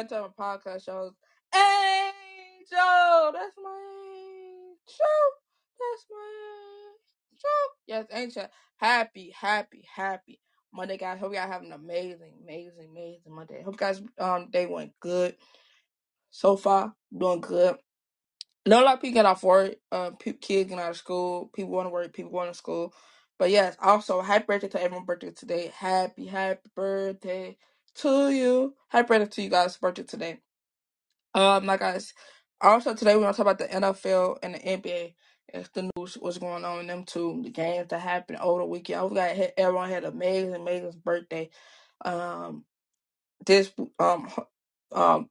Go to Down Podcast shows. Angel, that's my show. That's my angel. Yes, Angel. Happy, happy, happy Monday, guys. Hope guys have an amazing, amazing, amazing Monday. Hope you guys um day went good so far. Doing good. Know a lot of people get off work. Pe- kids getting out of school. People want to work. People going to school. But yes, also happy birthday to everyone birthday today. Happy, happy birthday to you. Happy birthday to you guys' birthday today. Um, like guys, also today we're gonna talk about the NFL and the NBA. It's the news what's going on in them two, the games that happened over the weekend. Hope got everyone had amazing, amazing birthday. Um, this um um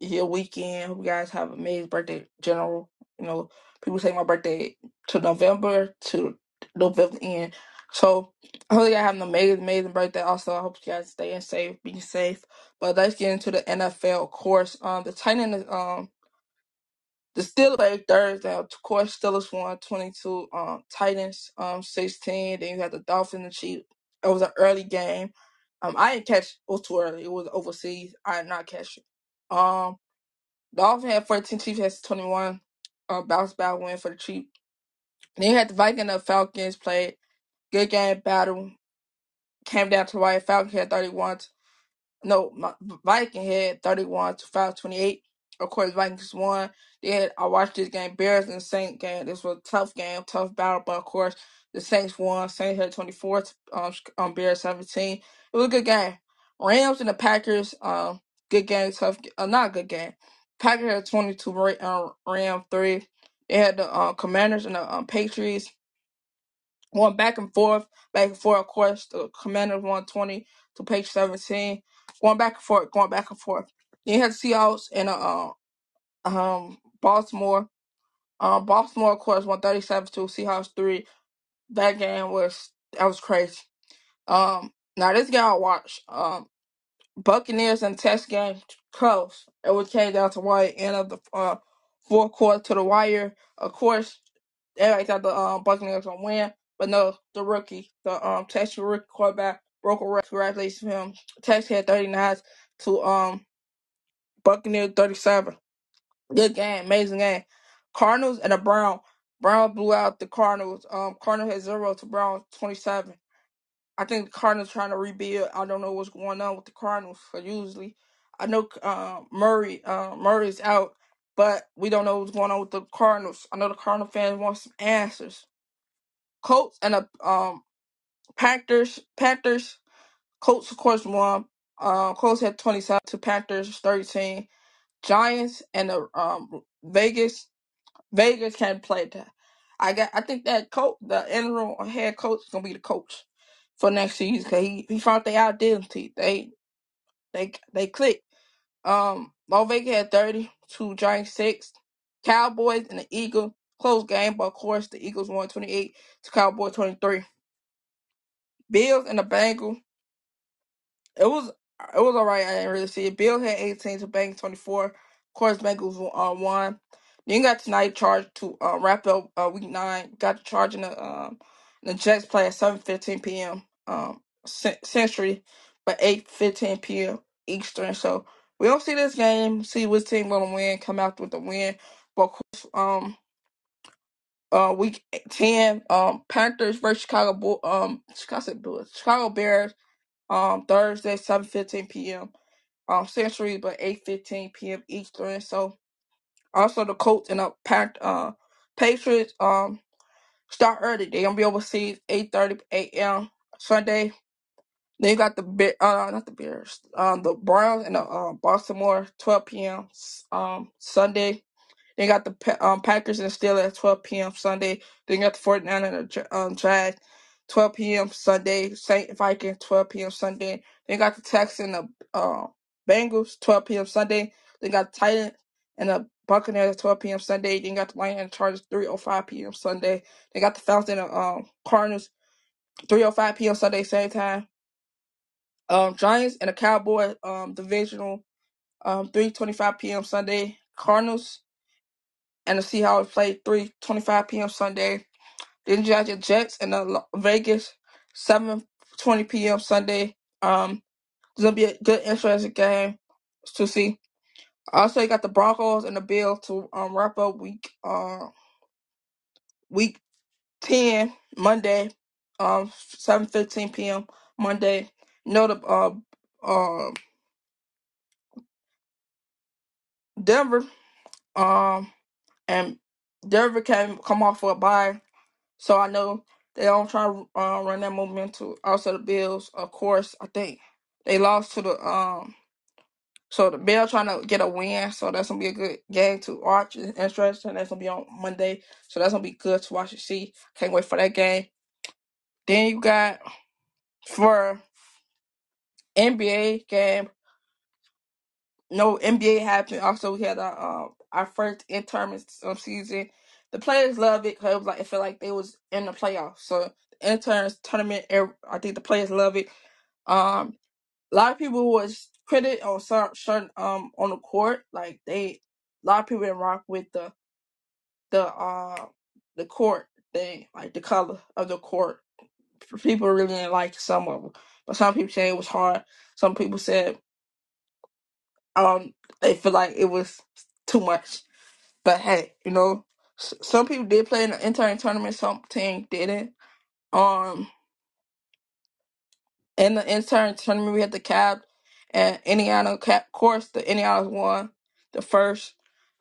year weekend. Hope you guys have amazing birthday, general. You know, people say my birthday to November to November end. So I hope you guys have an amazing, amazing birthday. Also, I hope you guys staying safe, being safe. But let's get into the NFL. Of course, um, the Titans, um, the Steelers played Thursday. Of course, Steelers won twenty two. Um, Titans, um, sixteen. Then you had the Dolphins and Chiefs. It was an early game. Um, I didn't catch. It was too early. It was overseas. I did not catch it. Um, Dolphins had 14, Chiefs had 21. Uh, bounce back win for the Chiefs. Then you had the Vikings and the Falcons played. Good game, battle. Came down to the wire. Falcons had 31. No, Viking had 31 to 528. Of course, Vikings won. Then I watched this game, Bears and Saints game. This was a tough game, tough battle, but of course, the Saints won. Saints had 24, to, um, um, Bears 17. It was a good game. Rams and the Packers, um, good game, tough, uh, not good game. Packers had 22, Ra- uh, Ram 3. They had the uh, Commanders and the um, Patriots going back and forth, back and forth. Of course, the commander won 20 to page 17. Going back and forth, going back and forth. Then you had the Seahawks and uh, um Baltimore. Um, Baltimore, of course, 137 to Seahawks 3. That game was that was crazy. Um, now this game I watched. Um, Buccaneers and Test game close. It was came down to wire end of the uh fourth quarter to the wire. Of course, everybody thought the um, Buccaneers gonna win, but no, the rookie, the um Texas rookie quarterback broke a record. Congratulations to him. Texas had 39 to um Buccaneers 37. Good game, amazing game. Cardinals and the Brown. Brown blew out the Cardinals. Um, Cardinals had zero to Brown 27. I think the Cardinals trying to rebuild. I don't know what's going on with the Cardinals. Cause usually, I know uh, Murray uh, Murray's out, but we don't know what's going on with the Cardinals. I know the Cardinal fans want some answers. Colts and the um, Panthers. Panthers. Colts of course won. Uh, Colts had twenty seven to Panthers thirteen. Giants and the um, Vegas. Vegas can't play that. I got. I think that coach, the interim head coach, is gonna be the coach for next season because he he found their identity. They they they clicked. Um, Las Vegas had thirty two Giants six. Cowboys and the Eagles close game, but of course the Eagles won twenty eight to Cowboy twenty three. Bills and the Bengals. It was it was alright. I didn't really see it. Bill had 18 to Bengals 24. Of course, Bengals uh, won. Then got tonight charged to uh, wrap up uh, week nine. Got the charge in the um the Jets play at 7:15 p.m. um cen- Century, but 8:15 p.m. Eastern. So we don't see this game. See which team gonna win. Come out with the win. But of course, um uh week 10 um Panthers versus Chicago Bull um Chicago Bulls Chicago Bears um Thursday 7:15 p.m. um Century but 8:15 p.m. Eastern. So also the Colts and the Pack uh Patriots um start early. They're gonna be overseas 8:30 a.m. Sunday. Then you got the Bear uh not the Bears um the Browns and the uh, Baltimore 12 p.m. um Sunday. Then you got the um, Packers and Steelers at 12 p.m. Sunday. Then you got the 49 and the um, Jags 12 p.m. Sunday. Saint Vikings 12 p.m. Sunday. Then you got the Texans and the uh, Bengals 12 p.m. Sunday. Then got the Titans and the Buccaneers at 12 p.m. Sunday. Then got the Lions and Chargers 3:05 p.m. Sunday. They got the Falcons and the um, Cardinals 3:05 p.m. Sunday same time. Um, Giants and the Cowboys um, divisional um, 3:25 p.m. Sunday. Cardinals and the Seahawks play 3:25 p.m. Sunday. Then you got your Jets and the Vegas 7:20 p.m. Sunday. Um, it's gonna be a good, interesting game to see. Also, you got the Broncos and the Bills to um wrap up week uh week ten Monday, um seven fifteen p.m. Monday. You know the uh uh Denver um and Denver can come off for a bye, so I know they don't try to uh, run that momentum. Also, the Bills, of course, I think they lost to the um So the Bell trying to get a win, so that's gonna be a good game to watch. It's interesting. That's gonna be on Monday, so that's gonna be good to watch and see. Can't wait for that game. Then you got for NBA game. No NBA happened. Also, we had a uh, our first intern of season. The players loved it because it was like it felt like they was in the playoffs. So the interns tournament, I think the players love it. Um, a lot of people was credit on certain, um on the court. Like they, a lot of people didn't rock with the the uh the court thing, like the color of the court. People really didn't like some of them, but some people say it was hard. Some people said um they feel like it was too much. But hey, you know, some people did play in the intern tournament. Some team didn't. Um, in the intern tournament, we had the Cab and Indiana. Cap, of course, the Indiana's won the first.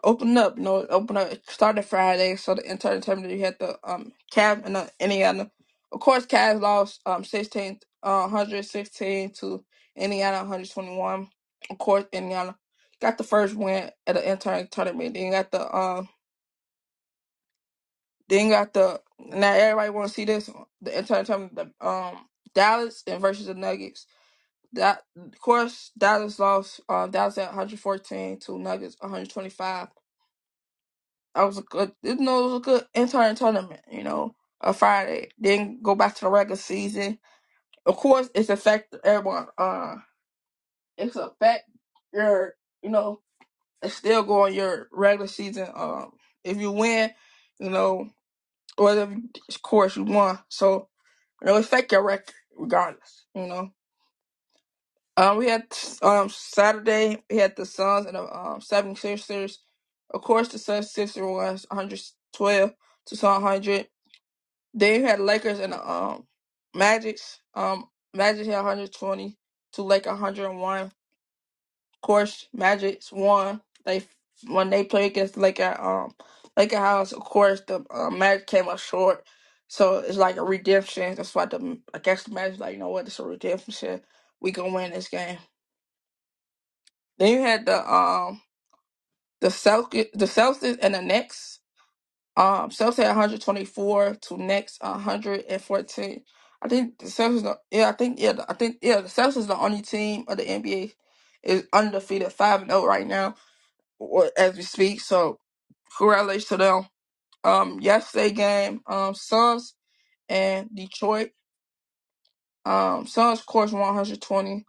Open up, no, open up. Started Friday, so the intern tournament you had the um Cab and the Indiana. Of course, Cavs lost um 16, uh, 116 to Indiana 121. Of course, Indiana got the first win at the intern tournament. Then got the um, then got the now everybody want to see this the intern tournament. The um Dallas and versus the Nuggets. That of course Dallas lost. Um, Dallas at 114 to Nuggets 125. That was a good. You know, it was a good entire tournament. You know, a Friday. Then go back to the regular season. Of course, it's affect everyone. Uh, it's affect your. You know, it's still going your regular season. Um, if you win, you know, whether of course you won. So you know, affect your record regardless. You know. Um, we had um Saturday. We had the Suns and the um 76ers. Of course, the Suns Sixers was 112 to 100. Then you had Lakers and the um Magics. Um, Magic had 120 to Lakers 101. Of course, Magic's won. They when they played against Laker um Laker House. Of course, the um, Magic came up short. So it's like a redemption. That's why the I guess the Magic like you know what it's a redemption. We gonna win this game. Then you had the um the Celtics, the Celtics and the Knicks. Um, Celtics had 124 to Knicks 114. I think the Celtics, yeah, I think yeah, I think yeah, the Celtics is the only team of the NBA is undefeated, five and zero right now, as we speak. So congratulations to them. Um, yesterday game, um, Suns and Detroit. Um, Suns of course 120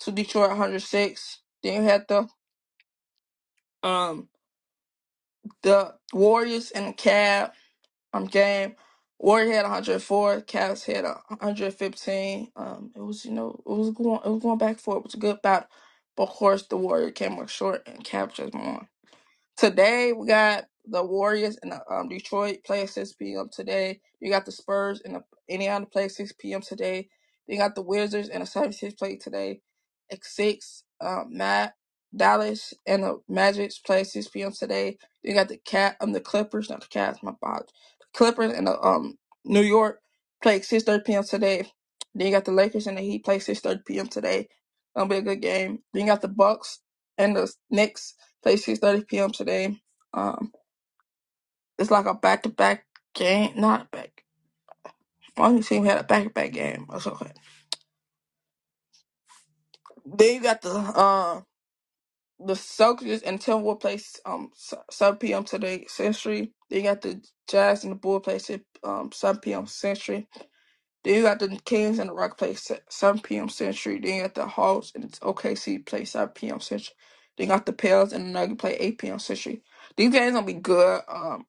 to Detroit 106. Then you had the um the Warriors and the Cavs. um game. Warrior had 104, Cavs had 115. Um, it was you know it was going it was going back and forth. It was a good battle, of course the Warrior came up short and just won. Today we got the Warriors and the um, Detroit play at 6 p.m. today. You got the Spurs and the Indiana play at 6 p.m. today. You got the Wizards and the 76 play today at 6. Um, Matt Dallas and the Magic play at 6 p.m. today. You got the cat um the Clippers, not the Cats, my bad. Clippers and the um New York play at 6:30 p.m. today. Then you got the Lakers and the Heat play 6:30 p.m. today. Gonna be a good game. Then you got the Bucks and the Knicks Play six thirty p.m. today. Um, it's like a back to back game, not back. Only team had a back to back game. That's okay. Then you got the uh, the Celtics and Timberwolves play um s- 7 p.m. today Century. Then you got the Jazz and the Bulls play um 7 p.m. Century. Then you got the Kings and the Rock play se- 7 p.m. Century. Then you got the Hawks and it's OKC play 7 p.m. Century. Then you got the Pels and the Nuggets play 8 p.m. Century. These games gonna be good. Um,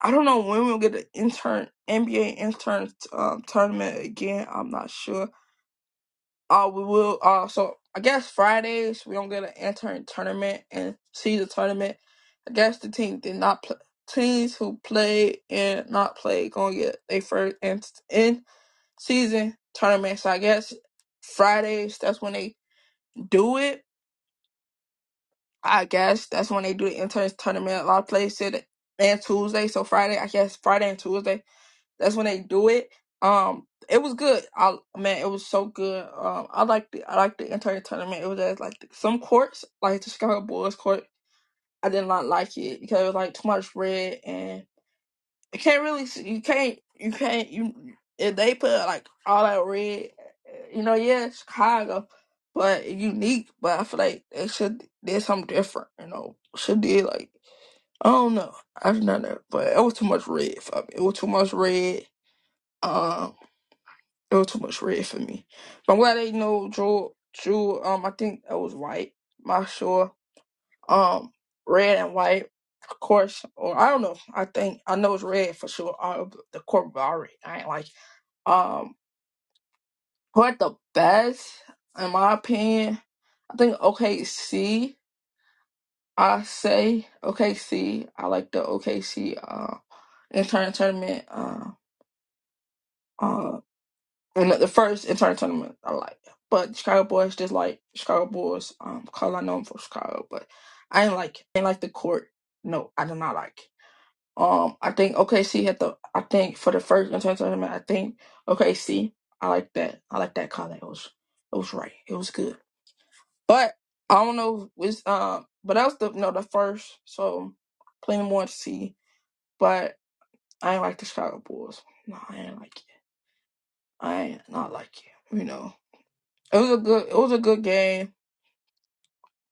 I don't know when we'll get the intern NBA intern um tournament again. I'm not sure. Uh, we will. Uh, so I guess Fridays we don't get an intern tournament and see the tournament. I guess the team did not play. Teams who play and not play gonna get their first in, in season tournament. So I guess Fridays that's when they do it. I guess that's when they do the intern tournament. A lot of places said and Tuesday. So Friday, I guess Friday and Tuesday That's when they do it. Um, it was good. I man, it was so good. Um, I like the I like the entire tournament. It was at like some courts, like the Chicago Bulls court. I did not like it because it was like too much red, and you can't really see, you can't you can't you if they put like all that red, you know, yeah, Chicago, but unique. But I feel like they should did something different. You know, should did like I don't know. I don't know, but it was too much red for me. It was too much red. Um. It was too much red for me. But I'm glad they know Drew. Drew. Um, I think that was white. Not sure. Red and white, of course. Or I don't know. I think I know it's red for sure. Uh, the corporate already. I ain't like. Um, what the best in my opinion? I think OKC. I say OKC. I like the OKC. Uh, intern tournament. Uh, uh, And the first entire tournament I like. But Chicago Boys just like Chicago Bulls, um, cause I know them from Chicago, but I ain't like ain't like the court. No, I do not like. Um, I think OKC had the I think for the first entire tournament, I think OKC. I like that. I like that call. It was it was right. It was good. But I don't know was um but that was the no the first, so plenty more to see. But I ain't like the Chicago Bulls. No, I ain't like it. I ain't not like it. You know. It was a good. It was a good game,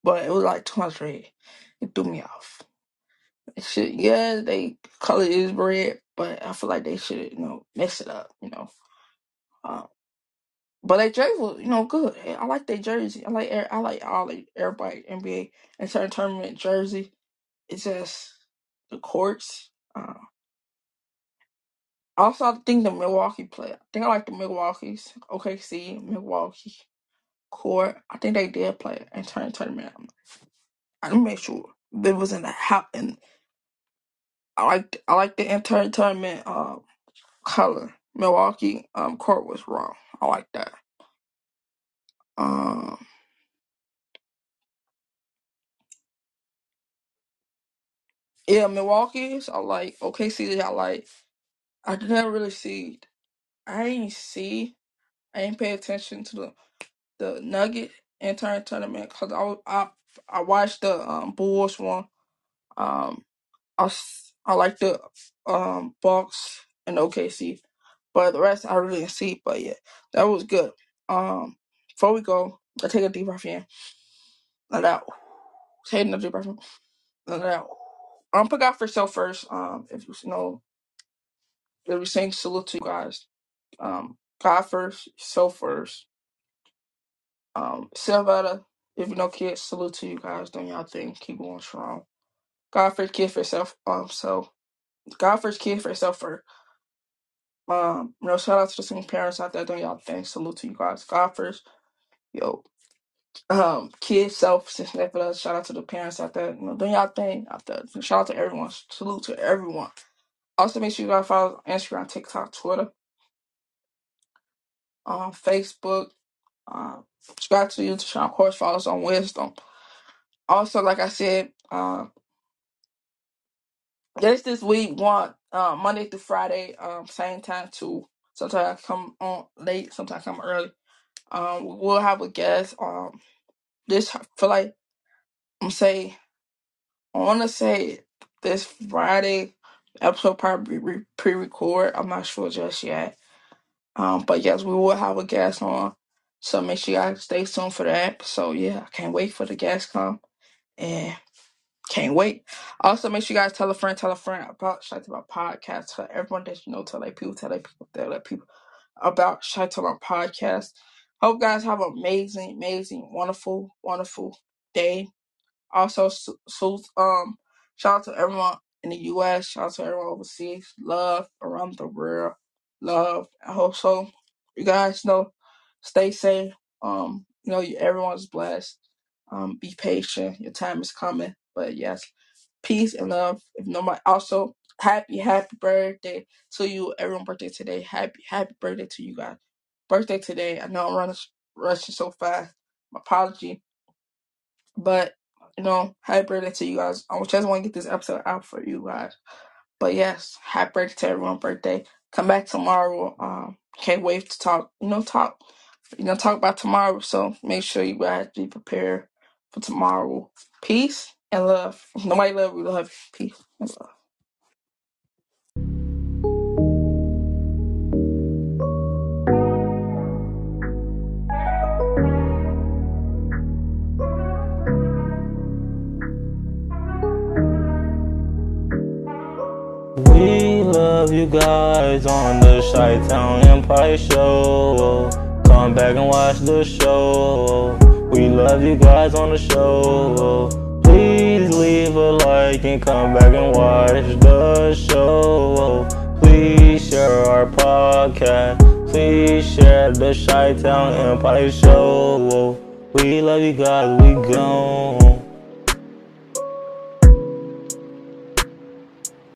but it was like too much red. It threw me off. Should, yeah, they color is red, but I feel like they should, you know, mix it up. You know, um, but their jersey was, you know, good. I like their jersey. I like. I like all the everybody NBA and certain tournament jersey. It's just the courts. Uh, also, I think the Milwaukee play. I think I like the Milwaukee's OKC Milwaukee court. I think they did play in turn tournament. I didn't make sure they was in the house. And I like I like the entire tournament um color. Milwaukee um court was wrong. I like that. Um yeah, Milwaukee's I like OKC I like I didn't really see I ain't see I ain't pay attention to the the Nugget entire tournament because I, I I watched the um Bulls one. Um I, s- I like the um Bucks and OKC, but the rest I really didn't see. But yeah, that was good. Um, before we go, I take a deep breath in, let out. Take another deep breath in, let out. Um, put God for yourself first. Um, if you know, if we saying salute to you guys. Um, God first, self first. Um, Silvetta, if you know kids, salute to you guys doing y'all thing. Keep going strong. God first, kid for yourself. Um, so God first, kid for yourself first. Um, you know, shout out to the single parents out there doing y'all thing. Salute to you guys. God first. Yo, um, kids, self, significant others. Shout out to the parents out there, you know, doing y'all thing out there. Shout out to everyone. Salute to everyone. Also, make sure you guys follow Instagram, TikTok, Twitter, um, Facebook. Um, subscribe to YouTube channel. Of course, follow us on Wisdom. Also, like I said, um, this this week, one uh, Monday through Friday, um, same time too. Sometimes I come on late, sometimes I come early. Um, we'll have a guest. Um, this feel like I'm say I want to say this Friday episode probably re- pre-record. I'm not sure just yet. Um, but yes, we will have a guest on. So make sure you guys stay tuned for that. So yeah, I can't wait for the guests come and can't wait. Also make sure you guys tell a friend, tell a friend about Chi-Town Podcast. For everyone that you know, tell their people, tell their people, tell their people about Chi-Town Podcast. Hope guys have an amazing, amazing, wonderful, wonderful day. Also, so, so, um, shout out to everyone in the U.S. Shout out to everyone overseas. Love around the world. Love. I hope so. You guys know, stay safe. Um, you know, everyone's blessed. Um, be patient. Your time is coming. But yes, peace and love. If nobody, also happy, happy birthday to you. Everyone birthday today. Happy, happy birthday to you guys. Birthday today. I know I'm running, rushing so fast. My apology. But you know, happy birthday to you guys. I just want to get this episode out for you guys. But yes, happy birthday to everyone's birthday. Come back tomorrow. Um, can't wait to talk. You know, talk. You know, talk about tomorrow. So make sure you guys be prepared for tomorrow. Peace and love. Nobody love you, love. Peace and love. We love you guys on the Chi Town Empire Show. Come back and watch the show. We love you guys on the show. Please leave a like and come back and watch the show. Please share our podcast. Please share the Chi Town Empire Show. We love you guys. We gone.